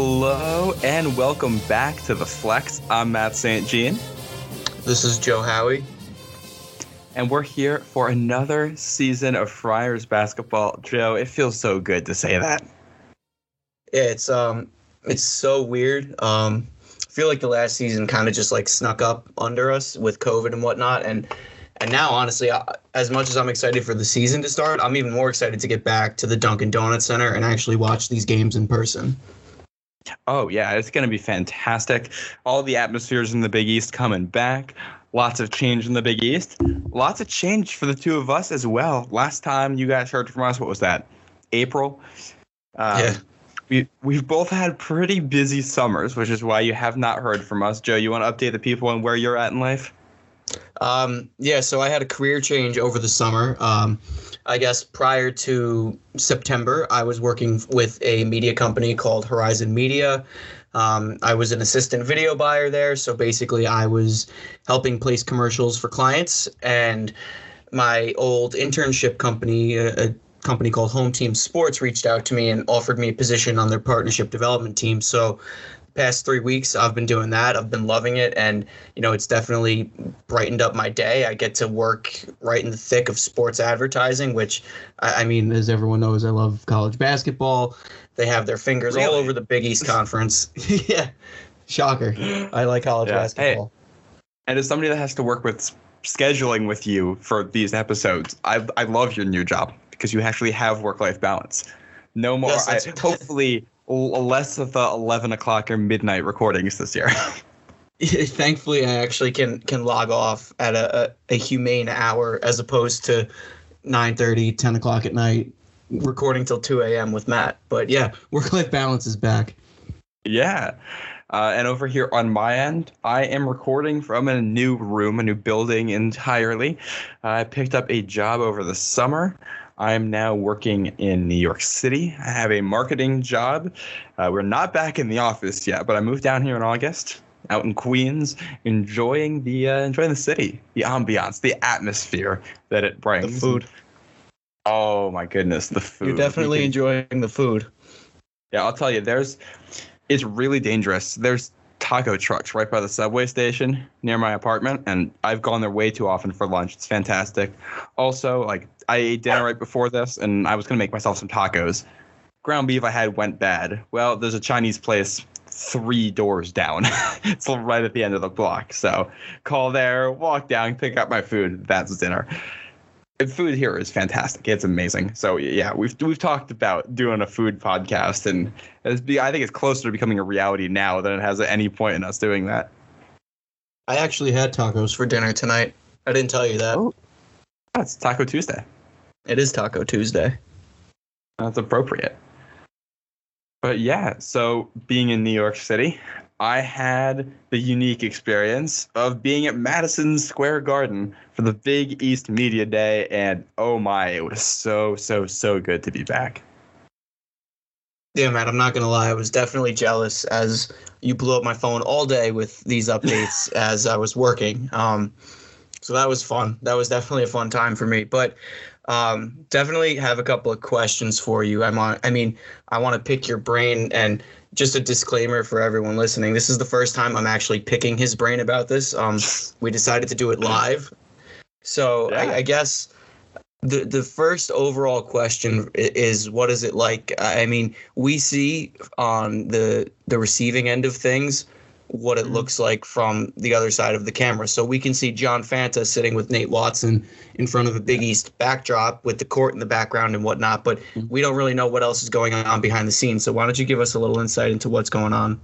Hello and welcome back to the Flex. I'm Matt St. Jean. This is Joe Howie. And we're here for another season of Friars basketball. Joe, it feels so good to say that. Yeah, it's um it's so weird. Um I feel like the last season kind of just like snuck up under us with COVID and whatnot and and now honestly as much as I'm excited for the season to start, I'm even more excited to get back to the Dunkin' Donuts Center and actually watch these games in person. Oh yeah, it's going to be fantastic. All the atmospheres in the Big East coming back. Lots of change in the Big East. Lots of change for the two of us as well. Last time you guys heard from us, what was that? April. Um, yeah. We we've both had pretty busy summers, which is why you have not heard from us. Joe, you want to update the people on where you're at in life? Um, yeah, so I had a career change over the summer. Um, I guess prior to September, I was working with a media company called Horizon Media. Um, I was an assistant video buyer there, so basically I was helping place commercials for clients. And my old internship company, a, a company called Home Team Sports, reached out to me and offered me a position on their partnership development team. So past three weeks i've been doing that. I've been loving it. And you know it's definitely brightened up my day. I get to work right in the thick of sports advertising which i, I mean as everyone knows i love college basketball. they have their fingers really? all over the big east conference. Yeah. Shocker. I like college yeah. basketball. hey, and as somebody that has to work with scheduling with you for these episodes i, I love your new job because you actually have work-life balance. No more. Yes, I, hopefully less of the 11 o'clock or midnight recordings this year. Thankfully, I actually can can log off at a, a, a humane hour as opposed to 9 30, 10 o'clock at night, recording till 2 a.m. with Matt. But yeah, work life balance is back. Yeah. Uh, and over here on my end, I am recording from a new room, a new building entirely. I picked up a job over the summer. I'm now working in New York City. I have a marketing job. Uh, we're not back in the office yet, but I moved down here in August, out in Queens, enjoying the uh, enjoying the city, the ambiance, the atmosphere that it brings. The food. Oh my goodness, the food. You're definitely can, enjoying the food. Yeah, I'll tell you. There's, it's really dangerous. There's taco trucks right by the subway station near my apartment, and I've gone there way too often for lunch. It's fantastic. Also, like I ate dinner right before this, and I was gonna make myself some tacos. Ground beef I had went bad. Well, there's a Chinese place three doors down. it's right at the end of the block. So call there, walk down, pick up my food. That's dinner And food here is fantastic. It's amazing. So yeah, we've we've talked about doing a food podcast, and be, I think it's closer to becoming a reality now than it has at any point in us doing that. I actually had tacos for dinner tonight. I didn't tell you that. Oh, that's Taco Tuesday. It is Taco Tuesday. That's appropriate. But yeah, so being in New York City, I had the unique experience of being at Madison Square Garden for the Big East Media Day, and oh my, it was so, so, so good to be back. Yeah, man, I'm not gonna lie, I was definitely jealous as you blew up my phone all day with these updates as I was working. Um, so that was fun. That was definitely a fun time for me. But um, definitely have a couple of questions for you. I want, I mean, I want to pick your brain and just a disclaimer for everyone listening. This is the first time I'm actually picking his brain about this. Um, we decided to do it live, so yeah. I, I guess the the first overall question is what is it like? I mean, we see on the the receiving end of things what it mm-hmm. looks like from the other side of the camera. So we can see John Fanta sitting with Nate Watson in front of a Big East backdrop with the court in the background and whatnot, but mm-hmm. we don't really know what else is going on behind the scenes. So why don't you give us a little insight into what's going on?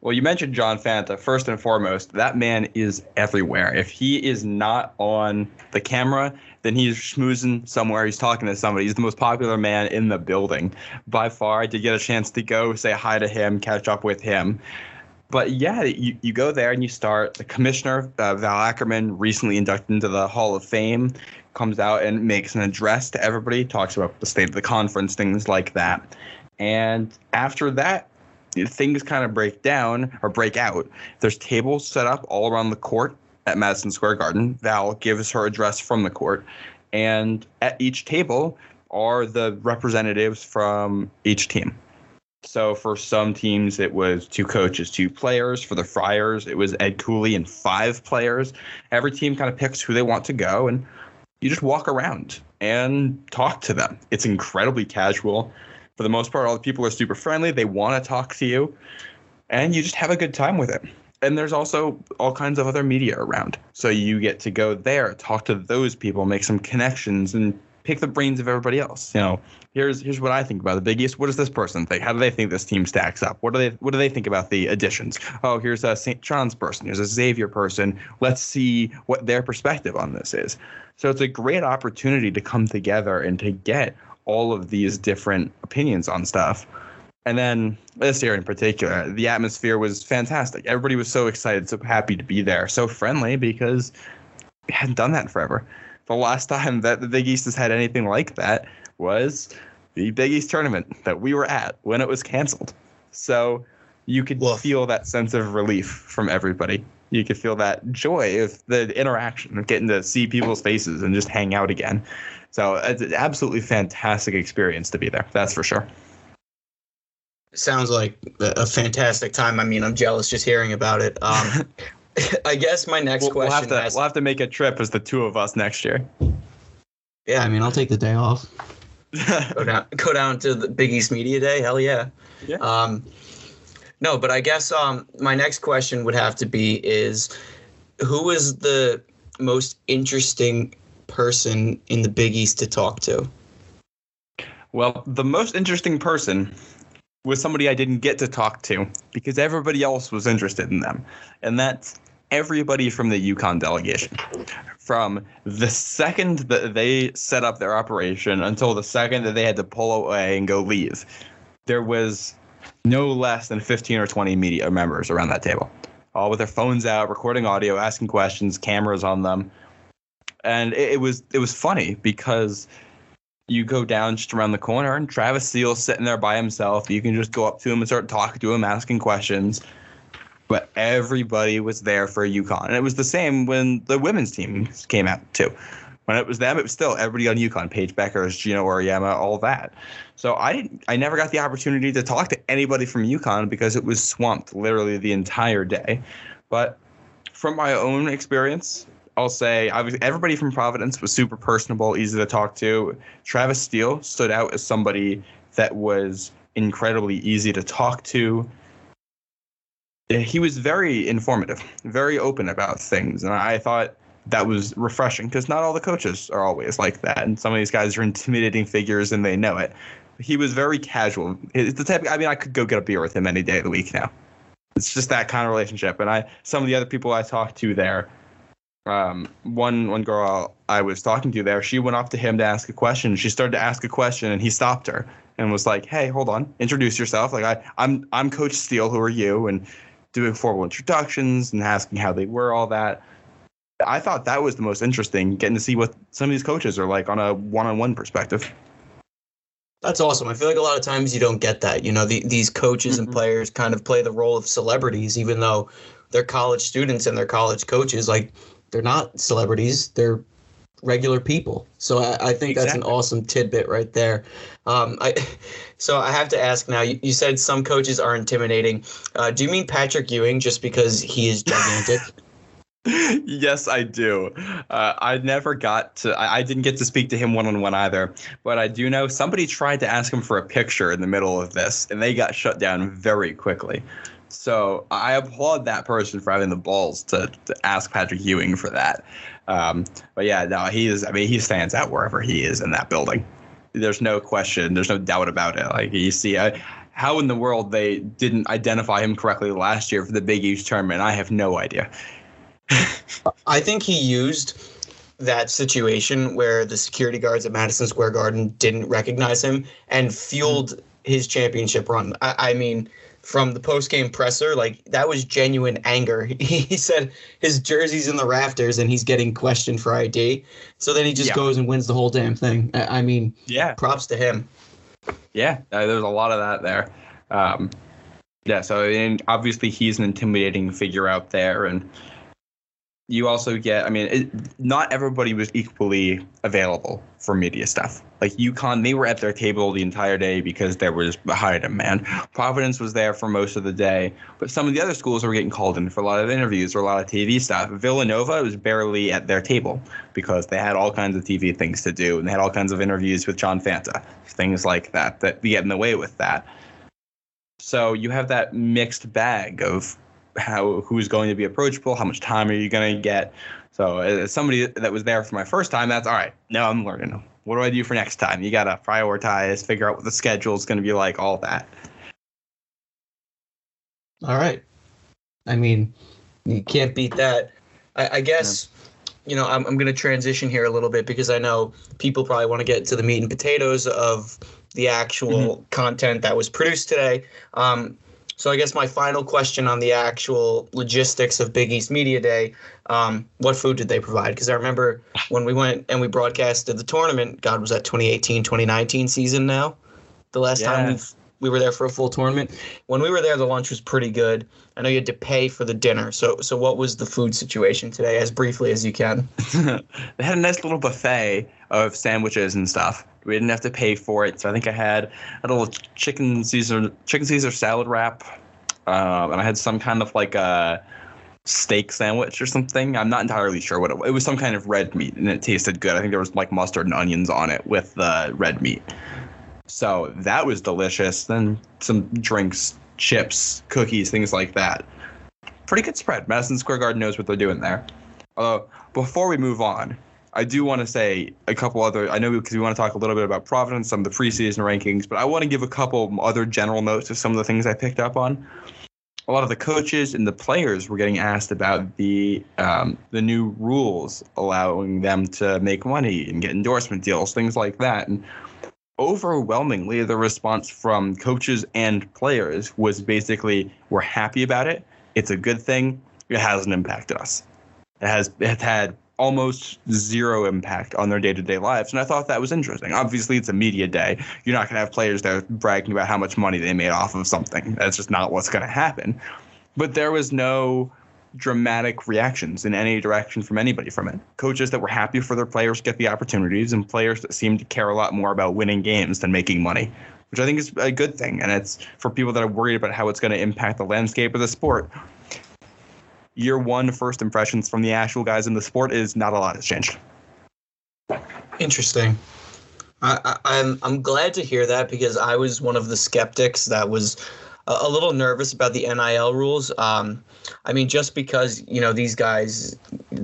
Well, you mentioned John Fanta. First and foremost, that man is everywhere. If he is not on the camera, then he's schmoozing somewhere. He's talking to somebody. He's the most popular man in the building by far. I did get a chance to go say hi to him, catch up with him but yeah, you, you go there and you start. The commissioner, uh, Val Ackerman, recently inducted into the Hall of Fame, comes out and makes an address to everybody, talks about the state of the conference, things like that. And after that, things kind of break down or break out. There's tables set up all around the court at Madison Square Garden. Val gives her address from the court. And at each table are the representatives from each team. So for some teams, it was two coaches, two players. For the Friars, it was Ed Cooley and five players. Every team kind of picks who they want to go, and you just walk around and talk to them. It's incredibly casual. For the most part, all the people are super friendly. They want to talk to you, and you just have a good time with it. And there's also all kinds of other media around. So you get to go there, talk to those people, make some connections, and pick the brains of everybody else. You know, here's here's what I think about the Big East. What does this person think? How do they think this team stacks up? What do they what do they think about the additions? Oh, here's a St. John's person. Here's a Xavier person. Let's see what their perspective on this is. So it's a great opportunity to come together and to get all of these different opinions on stuff. And then this year in particular, the atmosphere was fantastic. Everybody was so excited, so happy to be there, so friendly because we hadn't done that forever the last time that the Big East has had anything like that was the Big East tournament that we were at when it was canceled. So you could Woof. feel that sense of relief from everybody. You could feel that joy of the interaction of getting to see people's faces and just hang out again. So it's an absolutely fantastic experience to be there. That's for sure. Sounds like a fantastic time. I mean, I'm jealous just hearing about it. Um, I guess my next we'll, question. We'll have, to, has, we'll have to make a trip as the two of us next year. Yeah, I mean, I'll take the day off. go down, go down to the Big East Media Day. Hell yeah. Yeah. Um, no, but I guess um, my next question would have to be: is who is the most interesting person in the Big East to talk to? Well, the most interesting person was somebody I didn't get to talk to because everybody else was interested in them, and that's everybody from the UConn delegation. From the second that they set up their operation until the second that they had to pull away and go leave, there was no less than 15 or 20 media members around that table, all with their phones out, recording audio, asking questions, cameras on them. And it, it was it was funny because you go down just around the corner and Travis Steele's sitting there by himself. You can just go up to him and start talking to him, asking questions but everybody was there for UConn. And it was the same when the women's team came out too. When it was them, it was still everybody on UConn, Paige Bueckers, Geno Auriemma, all that. So I didn't, I never got the opportunity to talk to anybody from UConn because it was swamped literally the entire day. But from my own experience, I'll say obviously everybody from Providence was super personable, easy to talk to. Travis Steele stood out as somebody that was incredibly easy to talk to he was very informative, very open about things, and I thought that was refreshing because not all the coaches are always like that, and some of these guys are intimidating figures and they know it. He was very casual. It's the type. Of, I mean, I could go get a beer with him any day of the week now. It's just that kind of relationship. And I, some of the other people I talked to there, um, one one girl I was talking to there, she went off to him to ask a question. She started to ask a question, and he stopped her and was like, "Hey, hold on, introduce yourself. Like I, I'm I'm Coach Steele. Who are you?" And doing formal introductions and asking how they were, all that. I thought that was the most interesting, getting to see what some of these coaches are like on a one-on-one perspective. That's awesome. I feel like a lot of times you don't get that. You know, the, these coaches mm-hmm. and players kind of play the role of celebrities, even though they're college students and they're college coaches. Like, they're not celebrities; they're regular people. So I, I think exactly. that's an awesome tidbit right there. Um, I, so I have to ask now. You, you said some coaches are intimidating. Uh, do you mean Patrick Ewing just because he is gigantic? yes, I do. Uh, I never got to. I, I, didn't get to speak to him one on one either. But I do know somebody tried to ask him for a picture in the middle of this, and they got shut down very quickly. So I applaud that person for having the balls to, to ask Patrick Ewing for that. Um, but yeah, no, he is. I mean, he stands out wherever he is in that building. There's no question. There's no doubt about it. Like you see, I, how in the world they didn't identify him correctly last year for the Big East tournament, I have no idea. I think he used that situation where the security guards at Madison Square Garden didn't recognize him and fueled his championship run. I, I mean, from the post game presser, like that was genuine anger. He said his jersey's in the rafters and he's getting questioned for ID. So then he just yeah. goes and wins the whole damn thing. I, mean, yeah, props to him. Yeah, uh, there's a lot of that there. Um, yeah, so and obviously he's an intimidating figure out there, and you also get i mean it, not everybody was equally available for media stuff like UConn, they were at their table the entire day because there was a high demand. Providence was there for most of the day, but some of the other schools were getting called in for a lot of interviews or a lot of TV stuff. Villanova was barely at their table because they had all kinds of TV things to do and they had all kinds of interviews with John Fanta, things like that that get in the way with that. So you have that mixed bag of how who's going to be approachable, how much time are you going to get. So as somebody that was there for my first time, that's all right. Now I'm learning what do I do for next time? You got to prioritize, figure out what the schedule is going to be like, all that. All right. I mean, you can't beat that. I, I guess, yeah. you know, I'm, I'm going to transition here a little bit because I know people probably want to get to the meat and potatoes of the actual mm-hmm. content that was produced today. Um, so I guess my final question on the actual logistics of Big East Media Day, um, what food did they provide? Because I remember when we went and we broadcasted the tournament, God, was that 2018, 2019 season now? The last yeah. time we we were there for a full tournament. When we were there, the lunch was pretty good. I know you had to pay for the dinner. So, so what was the food situation today, as briefly as you can? they had a nice little buffet of sandwiches and stuff. We didn't have to pay for it. So I think I had a little chicken Caesar chicken Caesar salad wrap, um, and I had some kind of like a steak sandwich or something. I'm not entirely sure what it was. It was some kind of red meat, and it tasted good. I think there was like mustard and onions on it with the red meat. So that was delicious. Then some drinks, chips, cookies, things like that. Pretty good spread. Madison Square Garden knows what they're doing there. Although, before we move on, I do want to say a couple other. I know because we want to talk a little bit about Providence, some of the preseason rankings, but I want to give a couple other general notes of some of the things I picked up on. A lot of the coaches and the players were getting asked about the um, the new rules allowing them to make money and get endorsement deals, things like that. And overwhelmingly, the response from coaches and players was basically, "We're happy about it. It's a good thing. It hasn't impacted us. It has it had almost zero impact on their day-to-day lives and i thought that was interesting. Obviously it's a media day. You're not going to have players there bragging about how much money they made off of something. That's just not what's going to happen. But there was no dramatic reactions in any direction from anybody from it. Coaches that were happy for their players to get the opportunities and players that seemed to care a lot more about winning games than making money which i think is a good thing and it's for people that are worried about how it's going to impact the landscape of the sport year one first impressions from the actual guys in the sport is not a lot has changed. Interesting. I, I'm I'm glad to hear that because I was one of the skeptics that was a, a little nervous about the NIL rules. Um, I mean, just because you know these guys,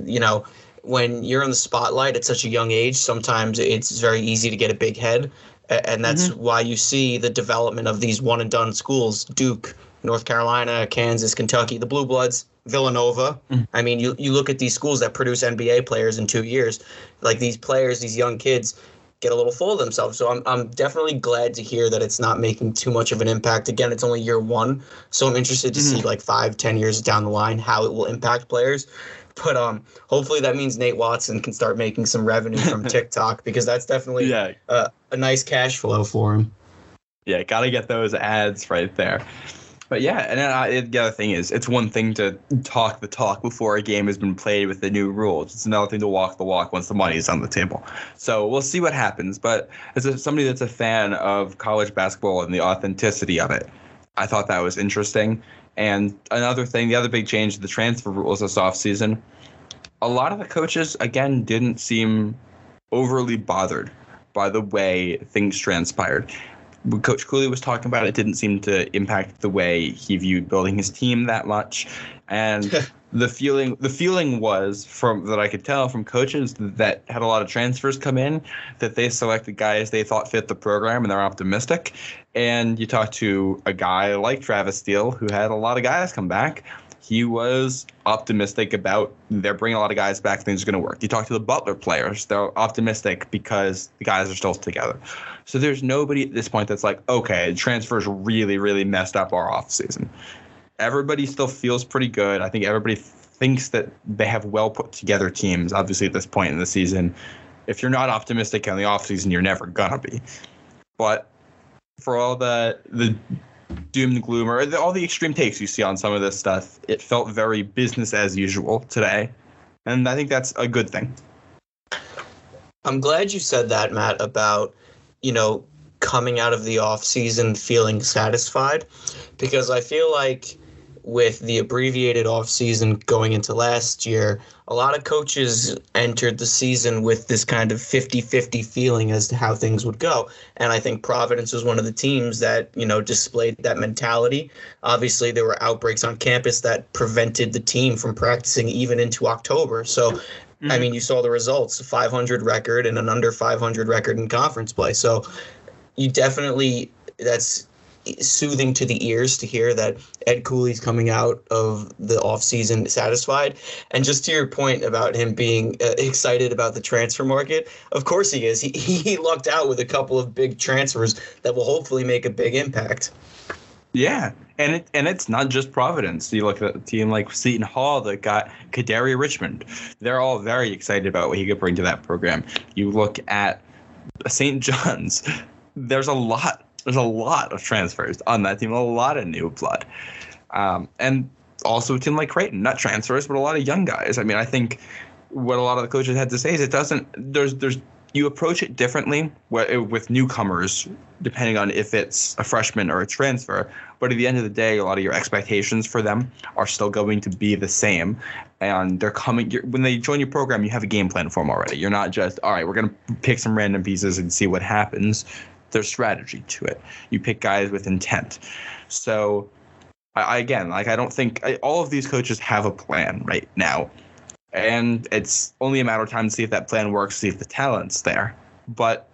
you know, when you're in the spotlight at such a young age, sometimes it's very easy to get a big head, and that's mm-hmm. why you see the development of these one and done schools, Duke, North Carolina, Kansas, Kentucky, the Blue Bloods Villanova. Mm. I mean, you, you look at these schools that produce NBA players in two years, like these players, these young kids get a little full of themselves. So I'm, I'm definitely glad to hear that it's not making too much of an impact. Again, it's only year one. So I'm interested to mm-hmm. see like five, ten years down the line how it will impact players. But um, hopefully that means Nate Watson can start making some revenue from TikTok because that's definitely yeah. a, a nice cash flow for him. Yeah, got to get those ads right there. But yeah, and I, the other thing is, it's one thing to talk the talk before a game has been played with the new rules. It's another thing to walk the walk once the money is on the table. So we'll see what happens. But as a, somebody that's a fan of college basketball and the authenticity of it, I thought that was interesting. And another thing, the other big change to the transfer rules this offseason, a lot of the coaches, again, didn't seem overly bothered by the way things transpired. Coach Cooley was talking about, it didn't seem to impact the way he viewed building his team that much. And the feeling the feeling was from that I could tell from coaches that had a lot of transfers come in that they selected guys they thought fit the program and they're optimistic. And you talk to a guy like Travis Steele who had a lot of guys come back he was optimistic about they're bringing a lot of guys back, things are going to work. You talk to the Butler players, they're optimistic because the guys are still together. So there's nobody at this point that's like, okay, transfers really, really messed up our offseason. Everybody still feels pretty good. I think everybody thinks that they have well put together teams, obviously, at this point in the season. If you're not optimistic in the offseason, you're never going to be. But for all the the doom and gloom or the, all the extreme takes you see on some of this stuff, it felt very business as usual today. and I think that's a good thing. I'm glad you said that, Matt, about, you know, coming out of the off season feeling satisfied because I feel like with the abbreviated off season going into last year, a lot of coaches entered the season with this kind of 50-50 feeling as to how things would go. And I think Providence was one of the teams that, you know, displayed that mentality. Obviously, there were outbreaks on campus that prevented the team from practicing even into October. So mm-hmm. I mean, you saw the results, 500 record and an under 500 record in conference play. So you definitely that's soothing to the ears to hear that Ed Cooley's coming out of the offseason satisfied. And just to your point about him being uh, excited about the transfer market, of course he is. He, he lucked out with a couple of big transfers that will hopefully make a big impact. Yeah, and it and it's not just Providence. You look at a team like Seton Hall that got Kadary Richmond. They're all very excited about what he could bring to that program. You look at St. John's there's a lot there's a lot of transfers on that team, a lot of new blood, um, and also a team like Creighton, not transfers, but a lot of young guys. I mean, I think what a lot of the coaches had to say is it doesn't there's there's you approach it differently with newcomers depending on if it's a freshman or a transfer. But at the end of the day a lot of your expectations for them are still going to be the same. And they're coming when they join your program you have a game plan for them already. You're not just all right we're going to pick some random pieces and see what happens there's strategy to it. You pick guys with intent. So, I, again, like I don't think I, all of these coaches have a plan right now, and it's only a matter of time to see if that plan works, see if the talent's there. But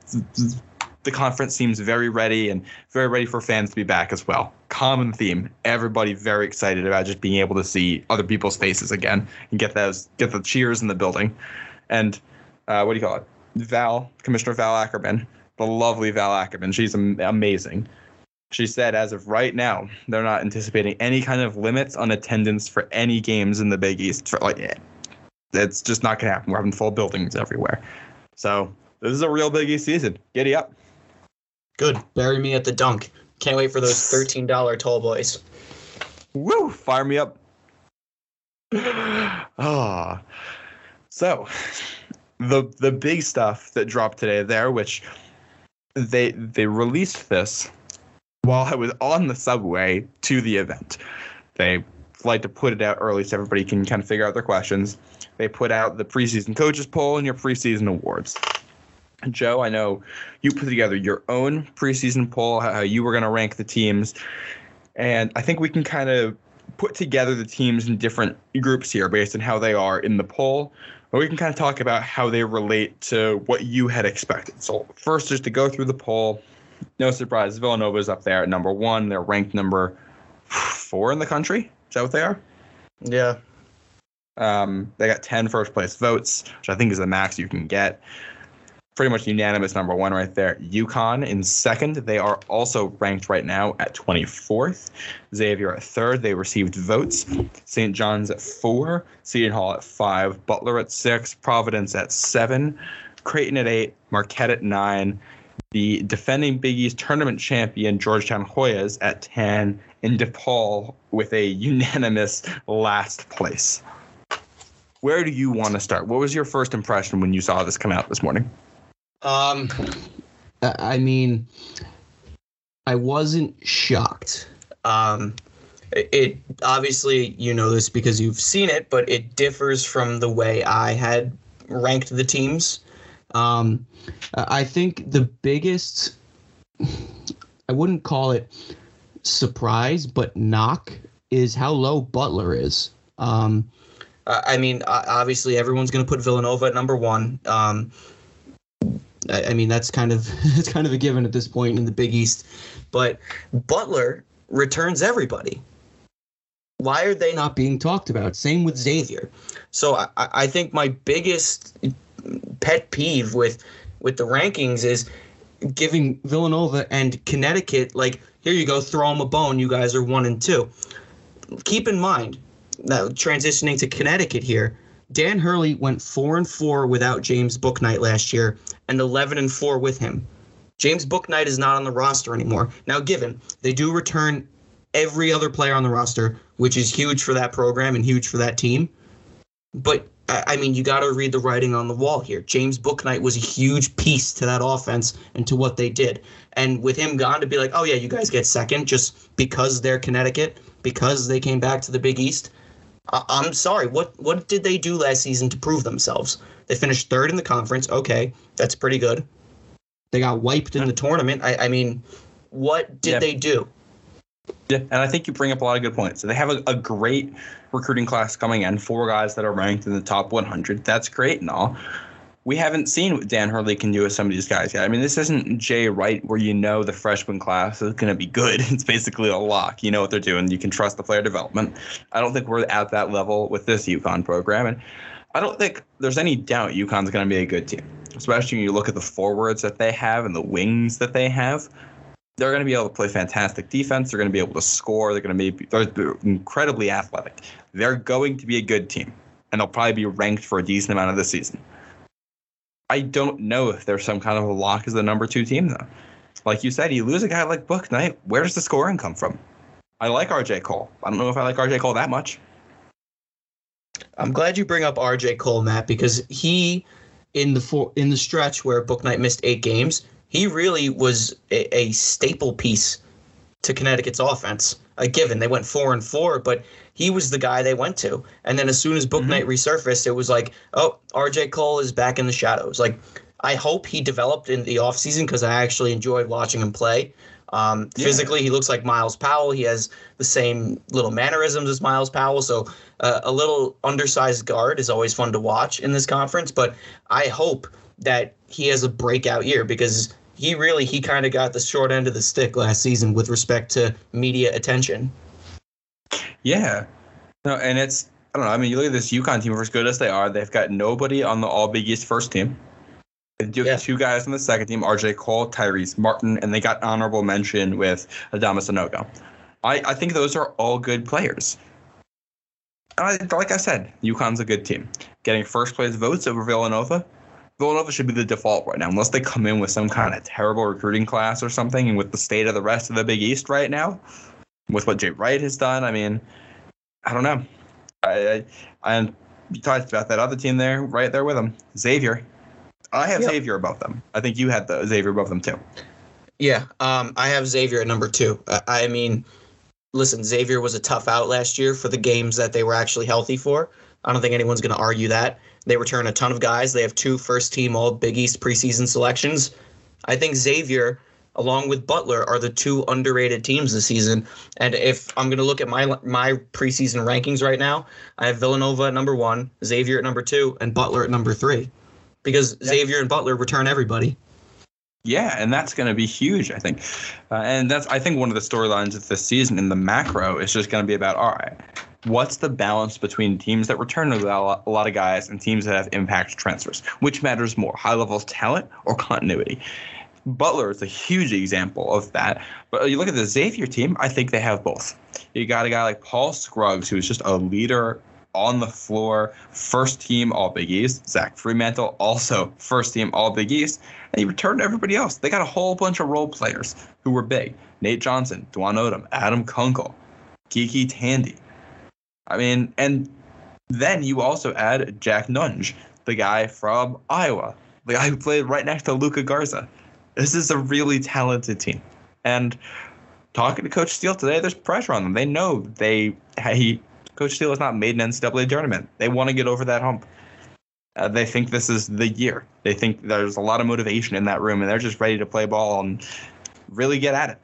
the conference seems very ready and very ready for fans to be back as well. Common theme: everybody very excited about just being able to see other people's faces again and get those get the cheers in the building. And uh, what do you call it? Val, Commissioner Val Ackerman the lovely Val Ackerman. She's amazing. She said, as of right now, they're not anticipating any kind of limits on attendance for any games in the Big East. For like, it's just not gonna happen. We're having full buildings everywhere. So this is a real Big East season. Giddy up. Good. Bury me at the dunk. Can't wait for those thirteen dollar tall boys. Woo! Fire me up. Ah. so the the big stuff that dropped today there, which they they released this while I was on the subway to the event. They like to put it out early so everybody can kind of figure out their questions. They put out the preseason coaches poll and your preseason awards. Joe, I know you put together your own preseason poll, how you were going to rank the teams. And I think we can kind of put together the teams in different groups here based on how they are in the poll but we can kind of talk about how they relate to what you had expected. So first, just to go through the poll, no surprise, Villanova is up there at number one. They're ranked number four in the country. Is that what they are? Yeah. Um, they got 10 first place votes, which I think is the max you can get pretty much unanimous number one right there. UConn in second. They are also ranked right now at 24th. Xavier at third. They received votes. St. John's at four. Seton Hall at five. Butler at six. Providence at seven. Creighton at eight. Marquette at nine. The defending Big East tournament champion Georgetown Hoyas at 10. And DePaul with a unanimous last place. Where do you want to start? What was your first impression when you saw this come out this morning? Um, I mean, I wasn't shocked. Um, it obviously you know this because you've seen it, but it differs from the way I had ranked the teams. Um, I think the biggest, I wouldn't call it surprise, but knock is how low Butler is. Um, I mean, obviously everyone's going to put Villanova at number one. Um, I, I mean, that's kind of that's kind of a given at this point in the Big East. But Butler returns everybody. Why are they not being talked about? Same with Xavier. So I, I think my biggest pet peeve with with the rankings is giving Villanova and Connecticut like here you go, throw them a bone. You guys are one and two. Keep in mind now transitioning to Connecticut here. Dan Hurley went four and four without James Bouknight last year, and 11 and 4 with him. James Bouknight is not on the roster anymore. Now, given they do return every other player on the roster, which is huge for that program and huge for that team, but I, mean, you got to read the writing on the wall here. James Bouknight was a huge piece to that offense and to what they did. And with him gone, to be like, oh yeah, you guys get second just because they're Connecticut, because they came back to the Big East. I- I'm sorry. What what did they do last season to prove themselves? They finished third in the conference. Okay, that's pretty good. They got wiped in the tournament. I, I mean, what did Yeah. they do? Yeah, and I think you bring up a lot of good points. So they have a, a great recruiting class coming in, four guys that are ranked in the top 100. That's great and all. We haven't seen what Dan Hurley can do with some of these guys yet. I mean, this isn't Jay Wright where you know the freshman class is going to be good. It's basically a lock. You know what they're doing. You can trust the player development. I don't think we're at that level with this UConn program. And I don't think there's any doubt UConn's going to be a good team, especially when you look at the forwards that they have and the wings that they have they're going to be able to play fantastic defense. They're going to be able to score. They're going to be they're, incredibly athletic. They're going to be a good team, and they'll probably be ranked for a decent amount of the season. I don't know if there's some kind of a lock as the number two team though. Like you said, you lose a guy like Bouknight. Where does the scoring come from? I like RJ Cole. I don't know if I like RJ Cole that much. I'm glad you bring up RJ Cole, Matt, because he in the four, in the stretch where Bouknight missed eight games, he really was a, a staple piece to Connecticut's offense. A given, they went four and four, but he was the guy they went to. And then as soon as Book Mhm. Knight resurfaced, it was like, oh, RJ Cole is back in the shadows. Like, I hope he developed in the offseason because I actually enjoyed watching him play. Um, Yeah. Physically, he looks like Myles Powell. He has the same little mannerisms as Myles Powell. So uh, a little undersized guard is always fun to watch in this conference. But I hope that he has a breakout year because he really he kind of got the short end of the stick last season with respect to media attention. Yeah. No, and it's I don't know. I mean, you look at this UConn team, for as good as they are, they've got nobody on the All Big East first team. They do have Yeah. two guys on the second team, RJ Cole, Tyrese Martin, and they got honorable mention with Adama Sanogo. I, I think those are all good players. And I, like I said, UConn's a good team. Getting first place votes over Villanova. Villanova should be the default right now, unless they come in with some kind of terrible recruiting class or something, and with the state of the rest of the Big East right now, with what Jay Wright has done. I mean, I don't know. I, I and you talked about that other team there, right there with them, Xavier. I have. Xavier above them. I think you had the Xavier above them too. Yeah, um, I have Xavier at number two. I, I mean, listen, Xavier was a tough out last year for the games that they were actually healthy for. I don't think anyone's going to argue that. They return a ton of guys. They have two first team All Big East preseason selections. I think Xavier, along with Butler, are the two underrated teams this season. And if I'm going to look at my my preseason rankings right now, I have Villanova at number one, Xavier at number two, and Butler at number three, because Xavier and Butler return everybody. Yeah, and that's going to be huge, I think. Uh, and that's I think one of the storylines of this season in the macro is just going to be about all right, what's the balance between teams that return a lot, a lot of guys and teams that have impact transfers? Which matters more, high level of talent or continuity? Butler is a huge example of that. But you look at the Xavier team, I think they have both. You got a guy like Paul Scruggs, who's just a leader on the floor, first team All Big East. Zach Freemantle, also first team All Big East. And he returned everybody else. They got a whole bunch of role players who were big. Nate Johnson, Dwon Odom, Adam Kunkel, KyKy Tandy. I mean, and then you also add Jack Nunge, the guy from Iowa, the guy who played right next to Luka Garza. This is a really talented team. And talking to Coach Steele today, there's pressure on them. They know they he Coach Steele has not made an NCAA tournament. They want to get over that hump. Uh, they think this is the year. They think there's a lot of motivation in that room, and they're just ready to play ball and really get at it.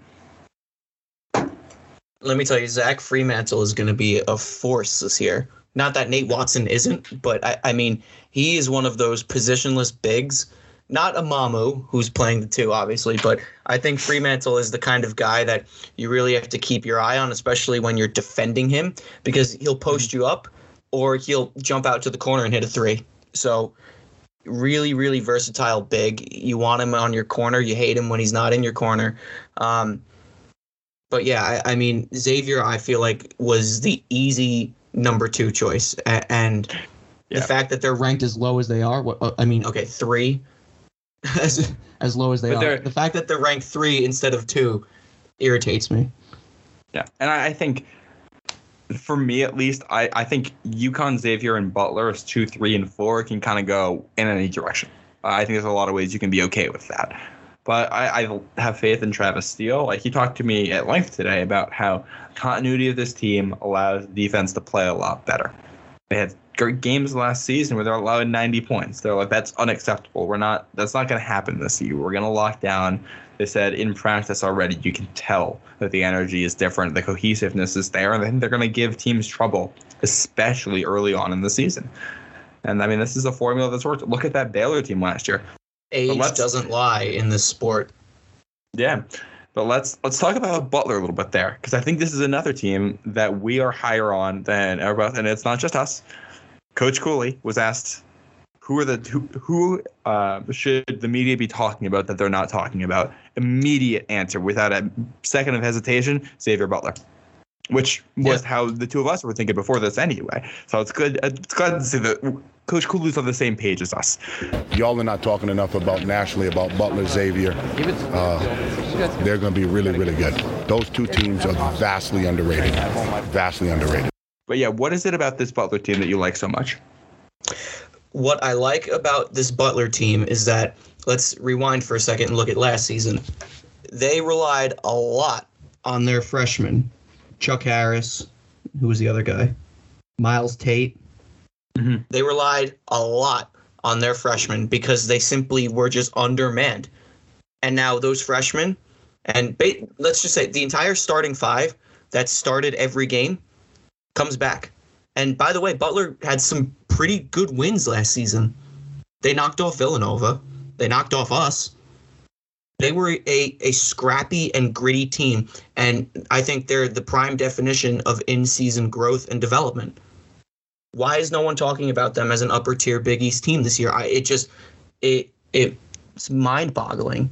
Let me tell you, Zach Freemantle is going to be a force this year. Not that Nate Watson isn't, but I, I mean, he is one of those positionless bigs. Not a Mamu, who's playing the two, obviously, but I think Freemantle is the kind of guy that you really have to keep your eye on, especially when you're defending him, because he'll post you up or he'll jump out to the corner and hit a three. So, really, really versatile big. You want him on your corner. You hate him when he's not in your corner. Um, but yeah, I, I mean Xavier, I feel like was the easy number two choice, A- and Yeah. the fact that they're ranked as low as they are. What uh, I mean, okay three, as as low as they But are. The fact that they're ranked three instead of two irritates me. Yeah, and I, I think for me at least, I, I think UConn, Xavier, and Butler is two, three, and four can kind of go in any direction. I think there's a lot of ways you can be okay with that. But I, I have faith in Travis Steele. Like he talked to me at length today about how continuity of this team allows defense to play a lot better. They had great games last season where they're allowing 90 points. They're like, that's unacceptable. We're not. That's not going to happen this year. We're going to lock down. They said in practice already, you can tell that the energy is different, the cohesiveness is there, and I think they're going to give teams trouble, especially early on in the season. And I mean, this is a formula that's worked. Look at that Baylor team last year. Age doesn't lie in this sport. Yeah. But let's let's talk about Butler a little bit there because I think this is another team that we are higher on than everybody, and it's not just us. Coach Cooley was asked, "Who are the who, who uh, should the media be talking about that they're not talking about?" Immediate answer, without a second of hesitation, Xavier Butler, which was yeah. how the two of us were thinking before this anyway. So it's good. It's good to see that Coach Cooley's on the same page as us. Y'all are not talking enough about nationally about Butler Xavier. Uh, they're going to be really, really good. Those two teams are vastly underrated. Vastly underrated. But yeah, what is it about this Butler team that you like so much? What I like about this Butler team is that let's rewind for a second and look at last season. They relied a lot on their freshmen, Chuck Harris, who was the other guy, Myles Tate Mm-hmm. They relied a lot on their freshmen because they simply were just undermanned. And now those freshmen, and ba- let's just say the entire starting five that started every game comes back. And by the way, Butler had some pretty good wins last season. They knocked off Villanova. They knocked off us. They were a, a scrappy and gritty team. And I think they're the prime definition of in season growth and development. Why is no one talking about them as an upper tier Big East team this year? I it just it it's mind boggling.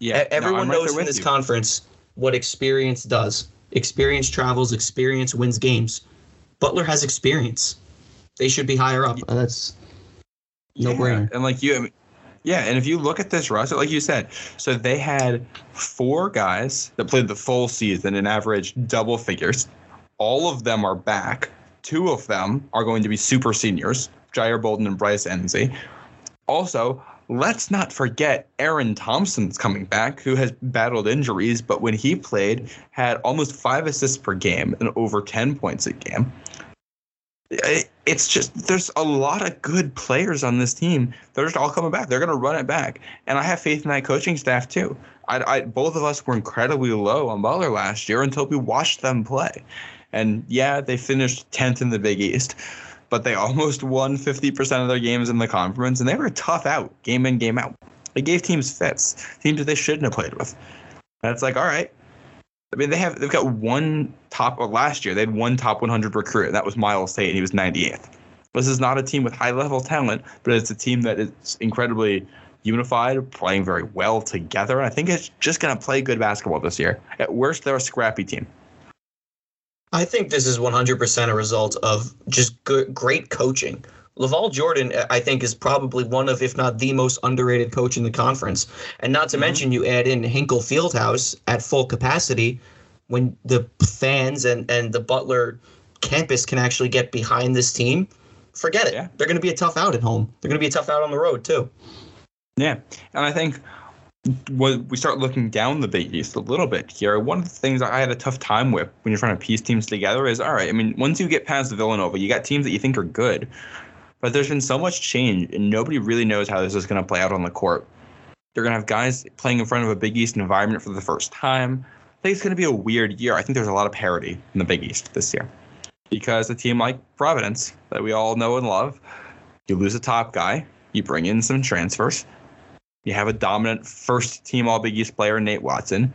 Yeah, everyone no, knows in this you. conference what experience does. Experience travels, experience wins games. Butler has experience. They should be higher up. Uh, that's no yeah. brainer. And like you, yeah, and if you look at this roster, like you said, so they had four guys that played the full season and averaged double figures. All of them are back. Two of them are going to be super seniors, Jair Bolden and Bryce Nze. Also, let's not forget Aaron Thompson's coming back, who has battled injuries, but when he played, had almost five assists per game and over 10 points a game. It's just there's a lot of good players on this team. They're just all coming back. They're going to run it back, and I have faith in that coaching staff too. I, I, both of us were incredibly low on Butler last year until we watched them play, and yeah, they finished 10th in the Big East, but they almost won 50% of their games in the conference, and they were tough out, game in, game out. They gave teams fits, teams that they shouldn't have played with. That's like, all right. I mean, they have they've got one top. Well, last year they had one top 100 recruit, and that was Myles Tate, and he was 98th. This is not a team with high level talent, but it's a team that is incredibly unified, playing very well together. I think it's just going to play good basketball this year. At worst, they're a scrappy team. I think this is 100% a result of just good, great coaching. LaVall Jordan, I think, is probably one of, if not the most underrated coach in the conference. And not to mm-hmm. mention, you add in Hinkle Fieldhouse at full capacity when the fans and, and the Butler campus can actually get behind this team. Forget it. Yeah. They're going to be a tough out at home. They're going to be a tough out on the road, too. Yeah. And I think when we start looking down the Big East a little bit here, one of the things I had a tough time with when you're trying to piece teams together is all right. I mean, once you get past Villanova, you got teams that you think are good, but there's been so much change, and nobody really knows how this is going to play out on the court. They're going to have guys playing in front of a Big East environment for the first time. I think it's going to be a weird year. I think there's a lot of parity in the Big East this year because a team like Providence that we all know and love, you lose a top guy, you bring in some transfers you have a dominant first team All Big East player, Nate Watson.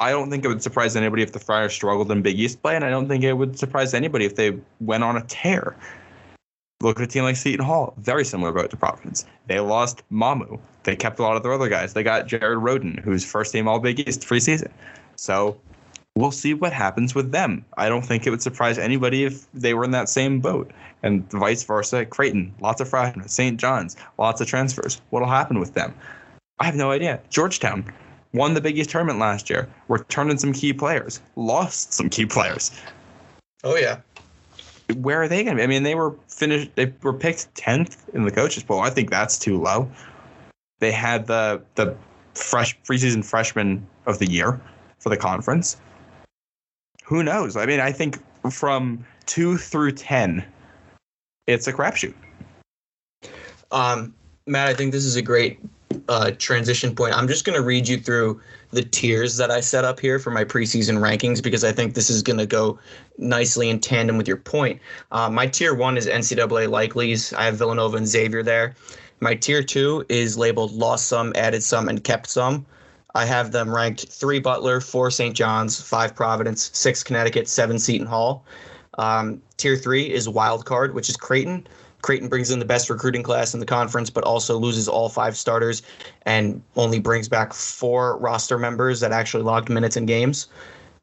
I don't think it would surprise anybody if the Friars struggled in Big East play, and I don't think it would surprise anybody if they went on a tear. Look at a team like Seton Hall, very similar boat to Providence. They lost Mamu. They kept a lot of their other guys. They got Jared Rhoden, who's first team All Big East preseason. So we'll see what happens with them. I don't think it would surprise anybody if they were in that same boat and vice versa. Creighton, lots of freshmen. St. John's, lots of transfers. What'll happen with them? I have no idea. Georgetown won the Big East tournament last year. We're some key players, lost some key players. Oh yeah. Where are they going to be? I mean, they were finished. They were picked tenth in the coaches poll. I think that's too low. They had the the fresh preseason freshman of the year for the conference. Who knows? I mean, I think from two through ten, it's a crapshoot. Um, Matt, I think this is a great uh, transition point. I'm just going to read you through the tiers that I set up here for my preseason rankings because I think this is going to go nicely in tandem with your point. Uh, my tier one is NCAA likelies. I have Villanova and Xavier there. My tier two is labeled lost some, added some, and kept some. I have them ranked three Butler, four St. John's, five Providence, six Connecticut, seven Seton Hall. Um, tier three is wild card, which is Creighton. Creighton brings in the best recruiting class in the conference, but also loses all five starters and only brings back four roster members that actually logged minutes in games.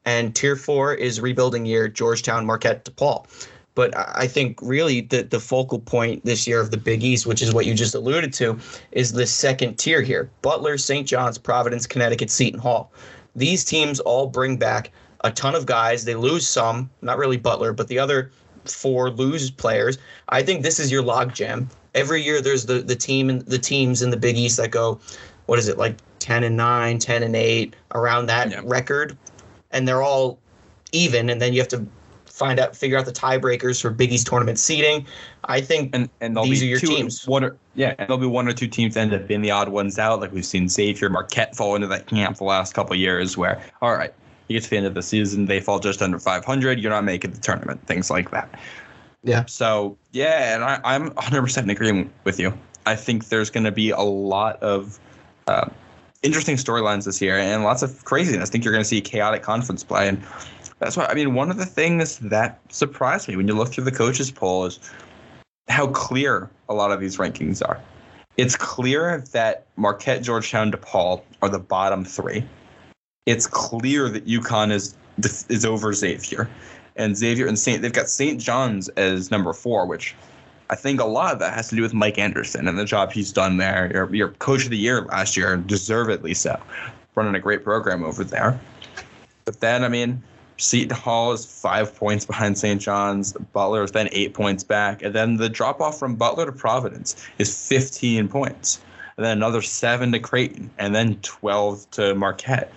And tier four is rebuilding year Georgetown, Marquette, DePaul. But I think really the, the focal point this year of the Big East, which is what you just alluded to, is the second tier here Butler, St. John's, Providence, Connecticut, Seton Hall. These teams all bring back a ton of guys. They lose some, not really Butler, but the other four lose players. I think this is your logjam. Every year there's the the team and the teams in the Big East that go, what is it like 10 and 9, 10 and 8 around that yeah. record, and they're all even, and then you have to find out figure out the tiebreakers for Big East tournament seeding. I think and and these are your two, teams. One or, yeah, and there'll be one or two teams that end up being the odd ones out, like we've seen Xavier, Marquette fall into that camp the last couple years, where all right, you get to the end of the season, they fall just under 500. You're not making the tournament, things like that. Yeah. So yeah, and I, I'm 100% in agreement with you. I think there's going to be a lot of uh, interesting storylines this year and lots of craziness. I think you're going to see chaotic conference play, and that's why I mean one of the things that surprised me when you look through the coaches poll is how clear a lot of these rankings are. It's clear that Marquette, Georgetown, DePaul are the bottom three it's clear that UConn is is over Xavier, and Xavier and Saint they've got St. John's as number four, which I think a lot of that has to do with Mike Anderson and the job he's done there. Your, your coach of the year last year, deservedly so, running a great program over there. But then, I mean, Seton Hall is five points behind St. John's. Butler is then eight points back. And then the drop off from Butler to Providence is 15 points. And then another seven to Creighton. And then 12 to Marquette.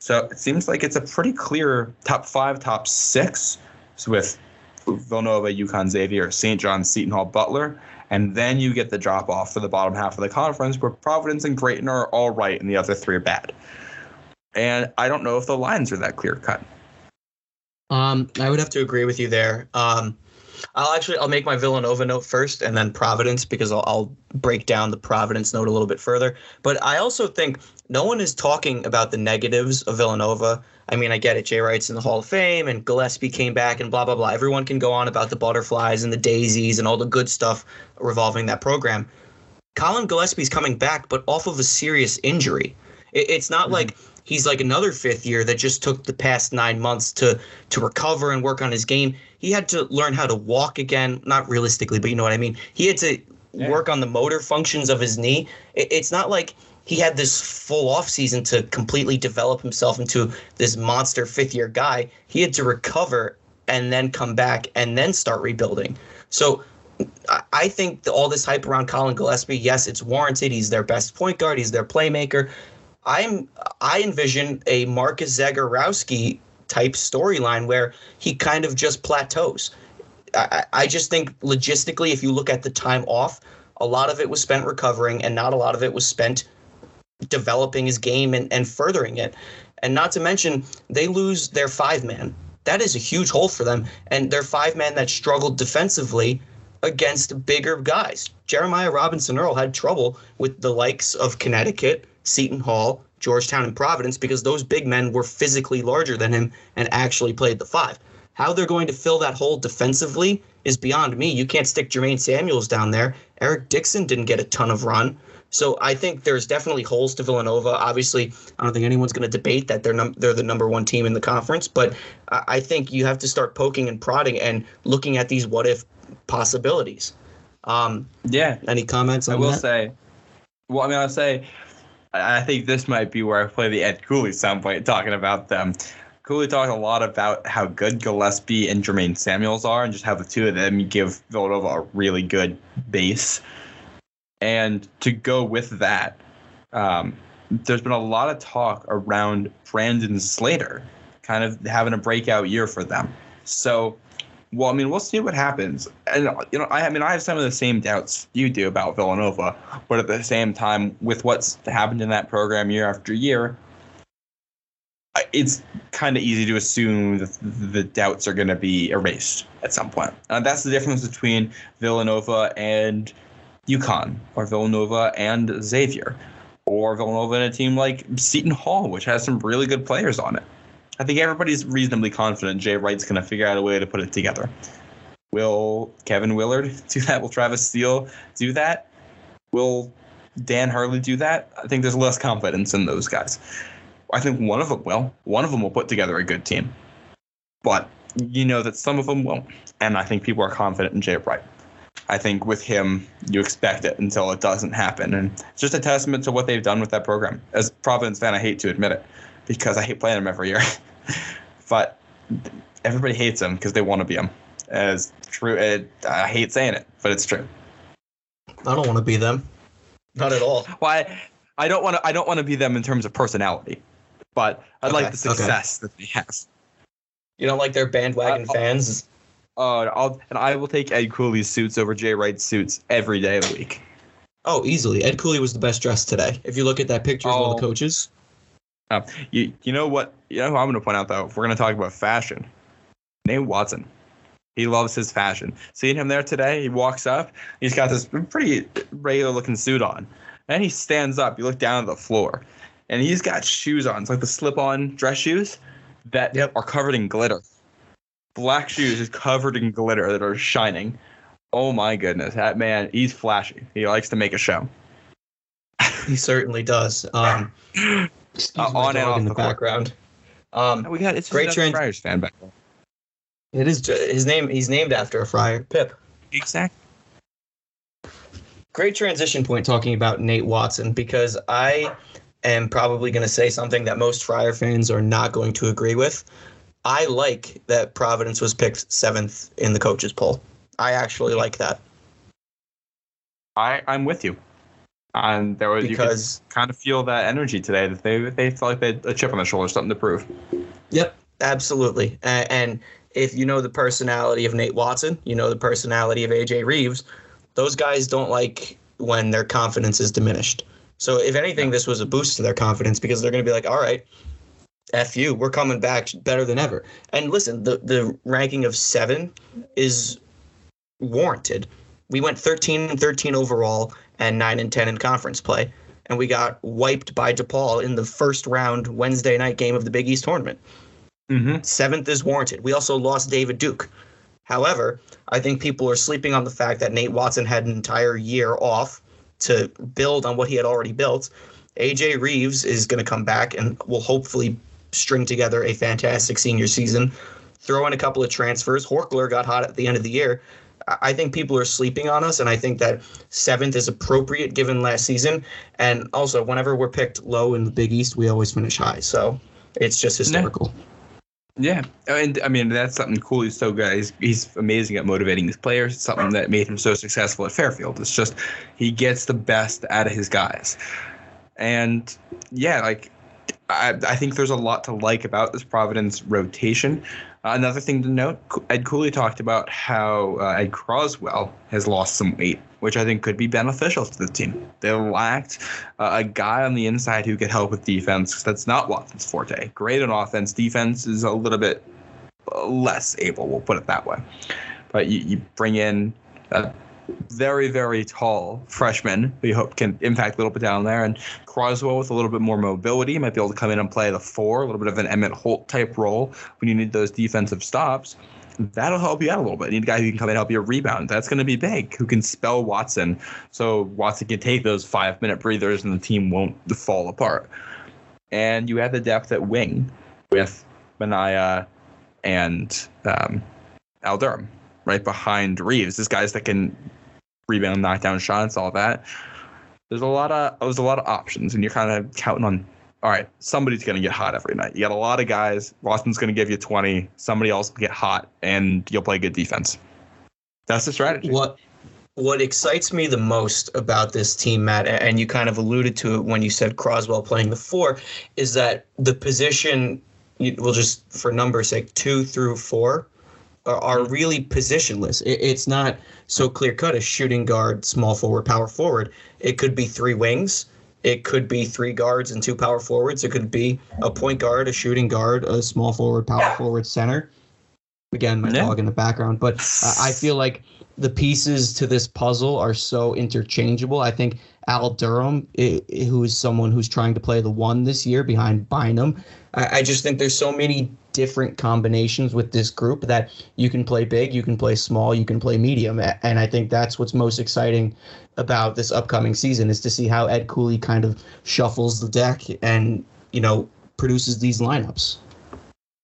So it seems like it's a pretty clear top five, top six with Villanova, UConn, Xavier, St. John's, Seton Hall, Butler. And then you get the drop off for the bottom half of the conference where Providence and Creighton are all right and the other three are bad. And I don't know if the lines are that clear cut. Um, I would have to agree with you there. Um, I'll actually I'll make my Villanova note first and then Providence because I'll, I'll break down the Providence note a little bit further. But I also think no one is talking about the negatives of Villanova. I mean, I get it. Jay Wright's in the Hall of Fame, and Gillespie came back, and blah blah blah. Everyone can go on about the butterflies and the daisies and all the good stuff revolving that program. Colin Gillespie's coming back, but off of a serious injury. It, it's not mm-hmm. like he's like another fifth year that just took the past nine months to to recover and work on his game. He had to learn how to walk again, not realistically, but you know what I mean. He had to yeah. work on the motor functions of his knee. It, it's not like he had this full off season to completely develop himself into this monster fifth year guy. He had to recover and then come back and then start rebuilding. So I think all this hype around Colin Gillespie, yes, it's warranted. He's their best point guard. He's their playmaker. I'm I envision a Marcus Zegarowski type storyline where he kind of just plateaus. I, I just think logistically, if you look at the time off, a lot of it was spent recovering, and not a lot of it was spent developing his game and, and furthering it. And not to mention, they lose their five man. That is a huge hole for them. And their five man that struggled defensively against bigger guys. Jeremiah Robinson Earl had trouble with the likes of Connecticut, Seton Hall, Georgetown, and Providence because those big men were physically larger than him and actually played the five. How they're going to fill that hole defensively is beyond me. You can't stick Jermaine Samuels down there. Eric Dixon didn't get a ton of run. So I think there's definitely holes to Villanova. Obviously, I don't think anyone's going to debate that they're num- they're the number one team in the conference. But I think you have to start poking and prodding and looking at these what if possibilities. Um, yeah. Any comments? I will that? say. Well, I mean, I'll say. I think this might be where I play the Ed Cooley soundbite talking about them Cooley talked a lot about how good Gillespie and Jermaine Samuels are, and just how the two of them give Villanova a really good base. And to go with that, um, there's been a lot of talk around Brandon Slater kind of having a breakout year for them. So, well, I mean, we'll see what happens. And you know, I, I mean, I have some of the same doubts you do about Villanova, but at the same time, with what's happened in that program year after year, it's kind of easy to assume that the doubts are going to be erased at some point. Uh, that's the difference between Villanova and UConn, or Villanova and Xavier, or Villanova and a team like Seton Hall, which has some really good players on it. I think everybody's reasonably confident Jay Wright's going to figure out a way to put it together. Will Kevin Willard do that? Will Travis Steele do that? Will Dan Hurley do that? I think there's less confidence in those guys. I think one of them will. One of them will put together a good team. But you know that some of them won't. And I think people are confident in Jay Wright. I think with him, you expect it until it doesn't happen. And it's just a testament to what they've done with that program. As Providence fan, I hate to admit it because I hate playing them every year. but everybody hates him because they want to be him. As true, it, I hate saying it, but it's true. I don't want to be them. Not at all. Why? I don't want to. I don't want to be them in terms of personality, but I okay, like the success okay. that they have. You don't like their bandwagon uh, fans? Oh, uh, I'll and I will take Ed Cooley's suits over Jay Wright's suits every day of the week. Oh, easily. Ed Cooley was the best dressed today. If you look at that picture of all the oh. coaches. Uh, you you know what? You know who I'm going to point out though. If we're going to talk about fashion, Nate Watson. He loves his fashion. Seeing him there today, he walks up. He's got this pretty regular looking suit on. And he stands up. You look down at the floor, and he's got shoes on. It's like the slip-on dress shoes that yep. are covered in glitter. Black shoes is covered in glitter that are shining. Oh my goodness, that man, he's flashy. He likes to make a show. he certainly does. Um, uh, on and off in the, the background. Um, we got it's great trans- Friars fan back. It is his name. He's named after a friar, Pip. Exactly. Great transition point talking about Nate Watson because I am probably going to say something that most Friar fans are not going to agree with. I like that Providence was picked seventh in the coaches poll. I actually like that. I I'm with you. And there was because, you kind of feel that energy today that they they felt like they had a chip on their shoulder, something to prove. Yep, absolutely. And, and if you know the personality of Nate Watson, you know the personality of AJ Reeves. Those guys don't like when their confidence is diminished. So if anything, this was a boost to their confidence because they're going to be like, all right, F you, we're coming back better than ever. And listen, the, the ranking of seven is warranted. We went 13 and 13 overall and 9 and 10 in conference play. And we got wiped by DePaul in the first round Wednesday night game of the Big East tournament. Mm-hmm. Seventh is warranted. We also lost David Duke. However, I think people are sleeping on the fact that Nate Watson had an entire year off to build on what he had already built. AJ Reeves is going to come back and will hopefully string together a fantastic senior season. Throw in a couple of transfers. Horchler got hot at the end of the year. I think people are sleeping on us, and I think that seventh is appropriate given last season. And also, whenever we're picked low in the Big East, we always finish high. So it's just historical. Yeah, and I mean that's something cool. He's so good. He's, he's amazing at motivating his players. It's something that made him so successful at Fairfield. It's just he gets the best out of his guys, and yeah, like I, I think there's a lot to like about this Providence rotation. Another thing to note, Ed Cooley talked about how uh, Ed Croswell has lost some weight, which I think could be beneficial to the team. They lacked uh, a guy on the inside who could help with defense. That's not Watson's forte. Great on offense. Defense is a little bit uh, less able, we'll put it that way. But you, you bring in very, very tall freshman we hope can impact a little bit down there. And Croswell with a little bit more mobility might be able to come in and play the four, a little bit of an Emmitt Holt type role when you need those defensive stops. That'll help you out a little bit. You need a guy who can come in and help you rebound. That's going to be big, who can spell Watson so Watson can take those five minute breathers and the team won't fall apart. And you have the depth at wing with Minaya and um, Al Durham right behind Reeves. This guys that can rebound, knockdown shots, all that. There's a lot of there's a lot of options, and you're kind of counting on all right, somebody's going to get hot every night. You got a lot of guys. Boston's going to give you 20. Somebody else will get hot, and you'll play good defense. That's the strategy. What what excites me the most about this team, Matt, and you kind of alluded to it when you said Croswell playing the four, is that the position, we'll just for numbers sake, two through four, are, are really positionless. It, it's not so clear cut as shooting guard, small forward, power forward. It could be three wings. It could be three guards and two power forwards. It could be a point guard, a shooting guard, a small forward, power forward, center. Again, my dog in the background, but uh, I feel like the pieces to this puzzle are so interchangeable. I think Al Durham, i- i- who is someone who's trying to play the one this year behind Bynum, I, I just think there's so many different combinations with this group that you can play big, you can play small, you can play medium, and I think that's what's most exciting about this upcoming season is to see how Ed Cooley kind of shuffles the deck and you know produces these lineups.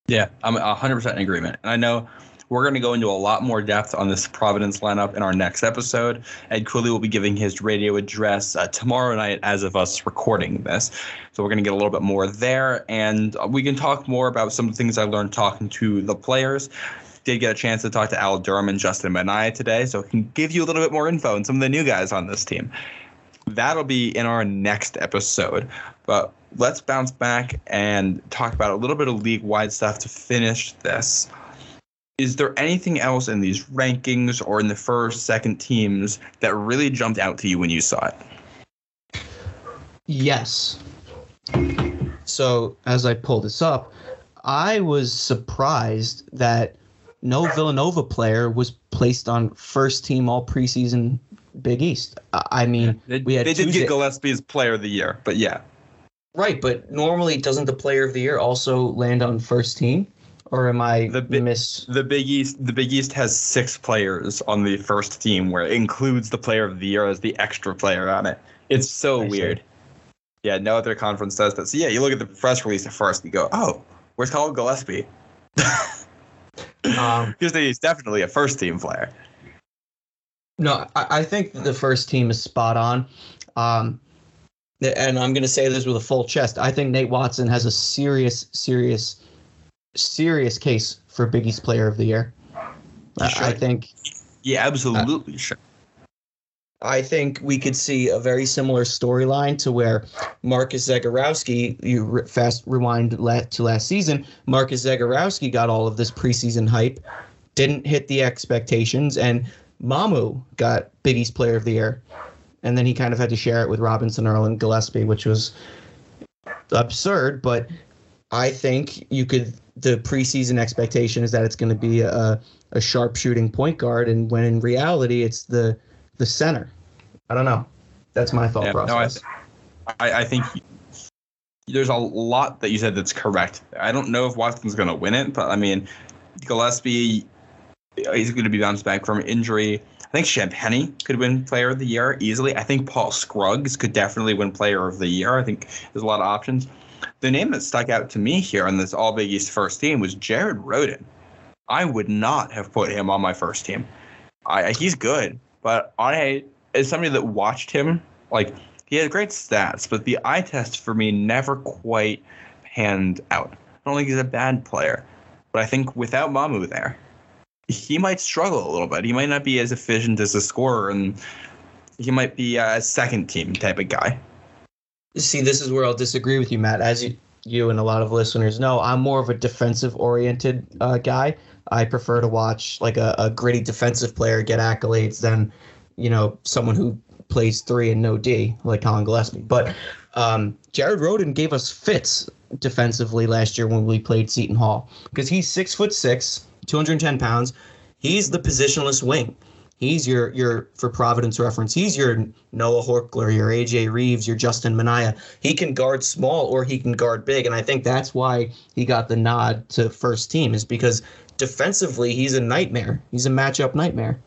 Yeah, I'm 100% in agreement. And I know we're going to go into a lot more depth on this Providence lineup in our next episode. Ed Cooley will be giving his radio address uh, tomorrow night as of us recording this. So we're going to get a little bit more there. And we can talk more about some of the things I learned talking to the players. Did get a chance to talk to Al Durham and Justin Minaya today, so can give you a little bit more info on some of the new guys on this team. That'll be in our next episode. But let's bounce back and talk about a little bit of league wide stuff to finish this. Is there anything else in these rankings or in the first, second teams that really jumped out to you when you saw it? Yes. So as I pull this up, I was surprised that no Villanova player was placed on first team all preseason Big East. I mean, They, we had they did two get Gillespie's player of the year, but yeah. right, but normally doesn't the player of the year also land on first team? Or am I The bi- miss? The Big East the Big East has six players on the first team where it includes the player of the year as the extra player on it. It's so I see. weird. Yeah, no other conference does that. So yeah, you look at the press release at first and you go, Oh, where's Colin Gillespie? Um, Because he's definitely a first team player. No, I, I think the first team is spot on. Um, and I'm going to say this with a full chest. I think Nate Watson has a serious, serious, serious case for Big East Player of the Year. I, Sure. I think Yeah, absolutely uh, sure. I think we could see a very similar storyline to where Marcus Zegarowski, you re- fast rewind la- to last season, Marcus Zegarowski got all of this preseason hype, didn't hit the expectations, and Mamu got Big East Player of the Year. And then he kind of had to share it with Robinson, Earl, and Gillespie, which was absurd. But I think you could. The preseason expectation is that it's going to be a, a sharpshooting point guard, and when in reality, it's the the center. I don't know. That's my thought Yeah, no, I, process. I, I think there's a lot that you said that's correct. I don't know if Watson's going to win it, but I mean, Gillespie, he's going to be bounced back from injury. I think Champagnie could win Player of the Year easily. I think Paul Scruggs could definitely win Player of the Year. I think there's a lot of options. The name that stuck out to me here on this All Big East first team was Jared Rhoden. I would not have put him on my first team. I, he's good, but I, as somebody that watched him, like he had great stats, but the eye test for me never quite panned out. I don't think he's a bad player, but I think without Mamu there, he might struggle a little bit. He might not be as efficient as a scorer, and he might be a second team type of guy. See, this is where I'll disagree with you, Matt. As you, you and a lot of listeners know, I'm more of a defensive oriented uh, guy. I prefer to watch like a, a gritty defensive player get accolades than, you know, someone who plays three and no D like Colin Gillespie. But um, Jared Rhoden gave us fits defensively last year when we played Seton Hall because he's six foot six, 210 pounds. He's the positionless wing. He's your your for Providence reference. He's your Noah Horchler, your AJ Reeves, your Justin Minaya. He can guard small or he can guard big, and I think that's why he got the nod to first team is because defensively he's a nightmare. He's a matchup nightmare.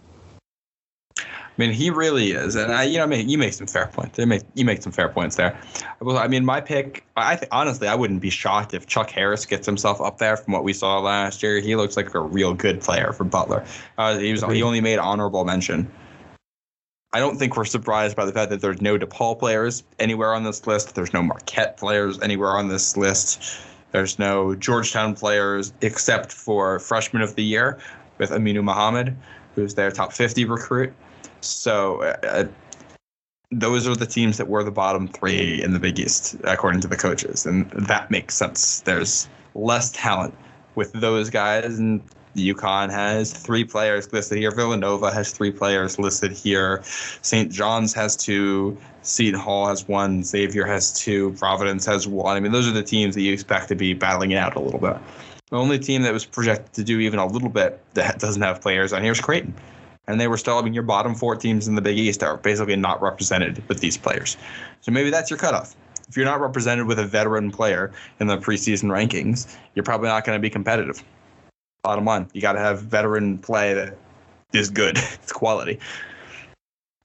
I mean, he really is, and I, you know, I mean, you make some fair points. You make you make some fair points there. Well, I mean, my pick. I th- honestly, I wouldn't be shocked if Chuck Harris gets himself up there from what we saw last year. He looks like a real good player for Butler. Uh, he was he only made honorable mention. I don't think we're surprised by the fact that there's no DePaul players anywhere on this list. There's no Marquette players anywhere on this list. There's no Georgetown players except for freshman of the year with Aminu Mohammed, who's their top 50 recruit. So uh, those are the teams that were the bottom three in the Big East, according to the coaches. And that makes sense. There's less talent with those guys, and UConn has three players listed here. Villanova has three players listed here. St. John's has two. Seton Hall has one. Xavier has two. Providence has one. I mean, those are the teams that you expect to be battling it out a little bit. The only team that was projected to do even a little bit that doesn't have players on here is Creighton. And they were still, I mean, your bottom four teams in the Big East are basically not represented with these players. So maybe that's your cutoff. If you're not represented with a veteran player in the preseason rankings, you're probably not going to be competitive. Bottom line, you got to have veteran play that is good. it's quality.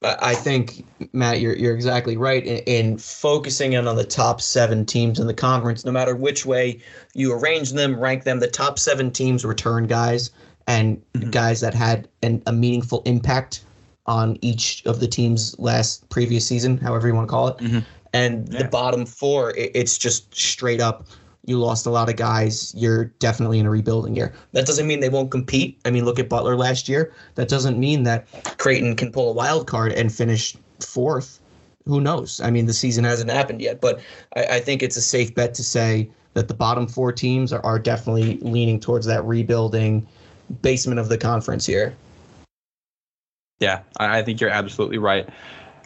I think Matt, you're you're exactly right in, in, focusing in on the top seven teams in the conference. No matter which way you arrange them, rank them, the top seven teams return guys and mm-hmm. guys that had an, a meaningful impact on each of the teams last previous season, however you want to call it. Mm-hmm. And yeah. the bottom four, it, it's just straight up you lost a lot of guys. You're definitely in a rebuilding year. That doesn't mean they won't compete. I mean, look at Butler last year. That doesn't mean that Creighton can pull a wild card and finish fourth. Who knows? I mean, the season hasn't happened yet, but I, I think it's a safe bet to say that the bottom four teams are, are definitely leaning towards that rebuilding basement of the conference here. Yeah, I think you're absolutely right.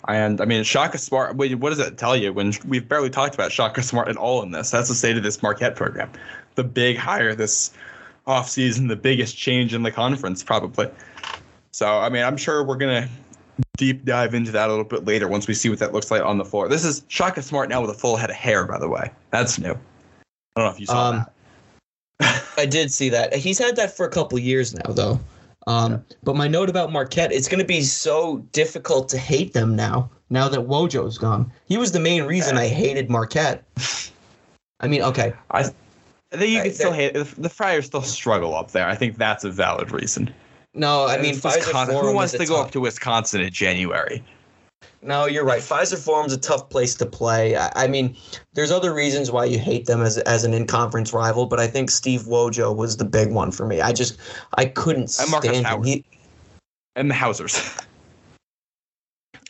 And I mean, Shaka Smart, what does that tell you when we've barely talked about Shaka Smart at all in this? That's the state of this Marquette program. The big hire this offseason, the biggest change in the conference, probably. So, I mean, I'm sure we're going to deep dive into that a little bit later once we see what that looks like on the floor. This is Shaka Smart now with a full head of hair, by the way. That's new. I don't know if you saw um, that. I did see that. He's had that for a couple years now, though. Um. But my note about Marquette, it's going to be so difficult to hate them now. Now that Wojo's gone, he was the main reason I hated Marquette. I mean, okay, I, I think you can still hate the Friars. Still struggle up there. I think that's a valid reason. No, I mean, Wisconsin, who wants to go up to Wisconsin in January? No, you're right. Fiserv Forum's a tough place to play. I, I, mean, there's other reasons why you hate them as as an in-conference rival, but I think Steve Wojo was the big one for me. I just I couldn't and Markus stand Howard. him. He, and the Hausers.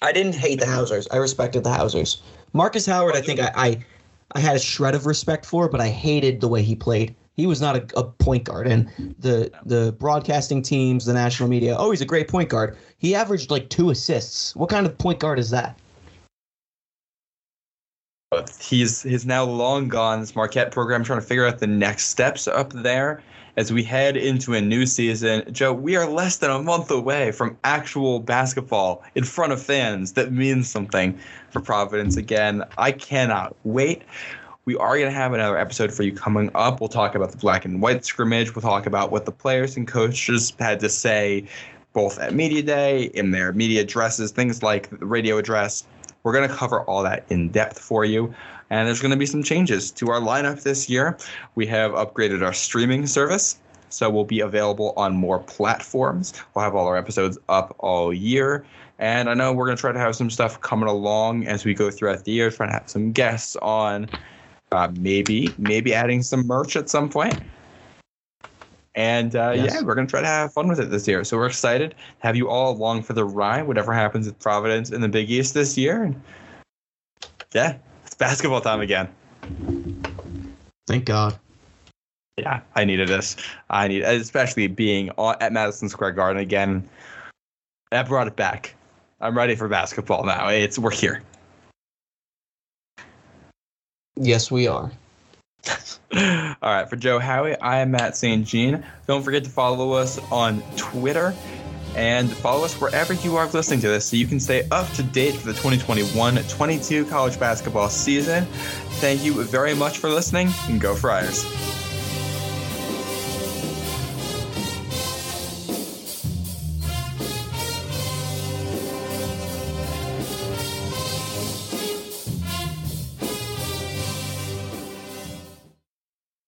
I didn't hate the Hausers. I respected the Hausers. Markus Howard, I think I, I I had a shred of respect for, but I hated the way he played. He was not a, a, point guard, and the the broadcasting teams, the national media, oh, he's a great point guard. He averaged like two assists. What kind of point guard is that? He's he's now long gone. This Marquette program trying to figure out the next steps up there as we head into a new season. Joe, we are less than a month away from actual basketball in front of fans. That means something for Providence again. I cannot wait. We are going to have another episode for you coming up. We'll talk about the black and white scrimmage. We'll talk about what the players and coaches had to say both at Media Day, in their media addresses, things like the radio address. We're going to cover all that in depth for you. And there's going to be some changes to our lineup this year. We have upgraded our streaming service. So we'll be available on more platforms. We'll have all our episodes up all year. And I know we're going to try to have some stuff coming along as we go throughout the year, trying to have some guests on uh, maybe maybe adding some merch at some point. And uh, yes. yeah, we're gonna try to have fun with it this year. So we're excited to have you all along for the ride. Whatever happens with Providence in the Big East this year, and yeah, it's basketball time again. Thank God. Yeah, I needed this. I need, especially being at Madison Square Garden again. That brought it back. I'm ready for basketball now. It's we're here. Yes, we are. All right, for Joe Howie, I am Matt St. Jean. Don't forget to follow us on Twitter and follow us wherever you are listening to this so you can stay up to date for the 2021 22 college basketball season. Thank you very much for listening and go Friars.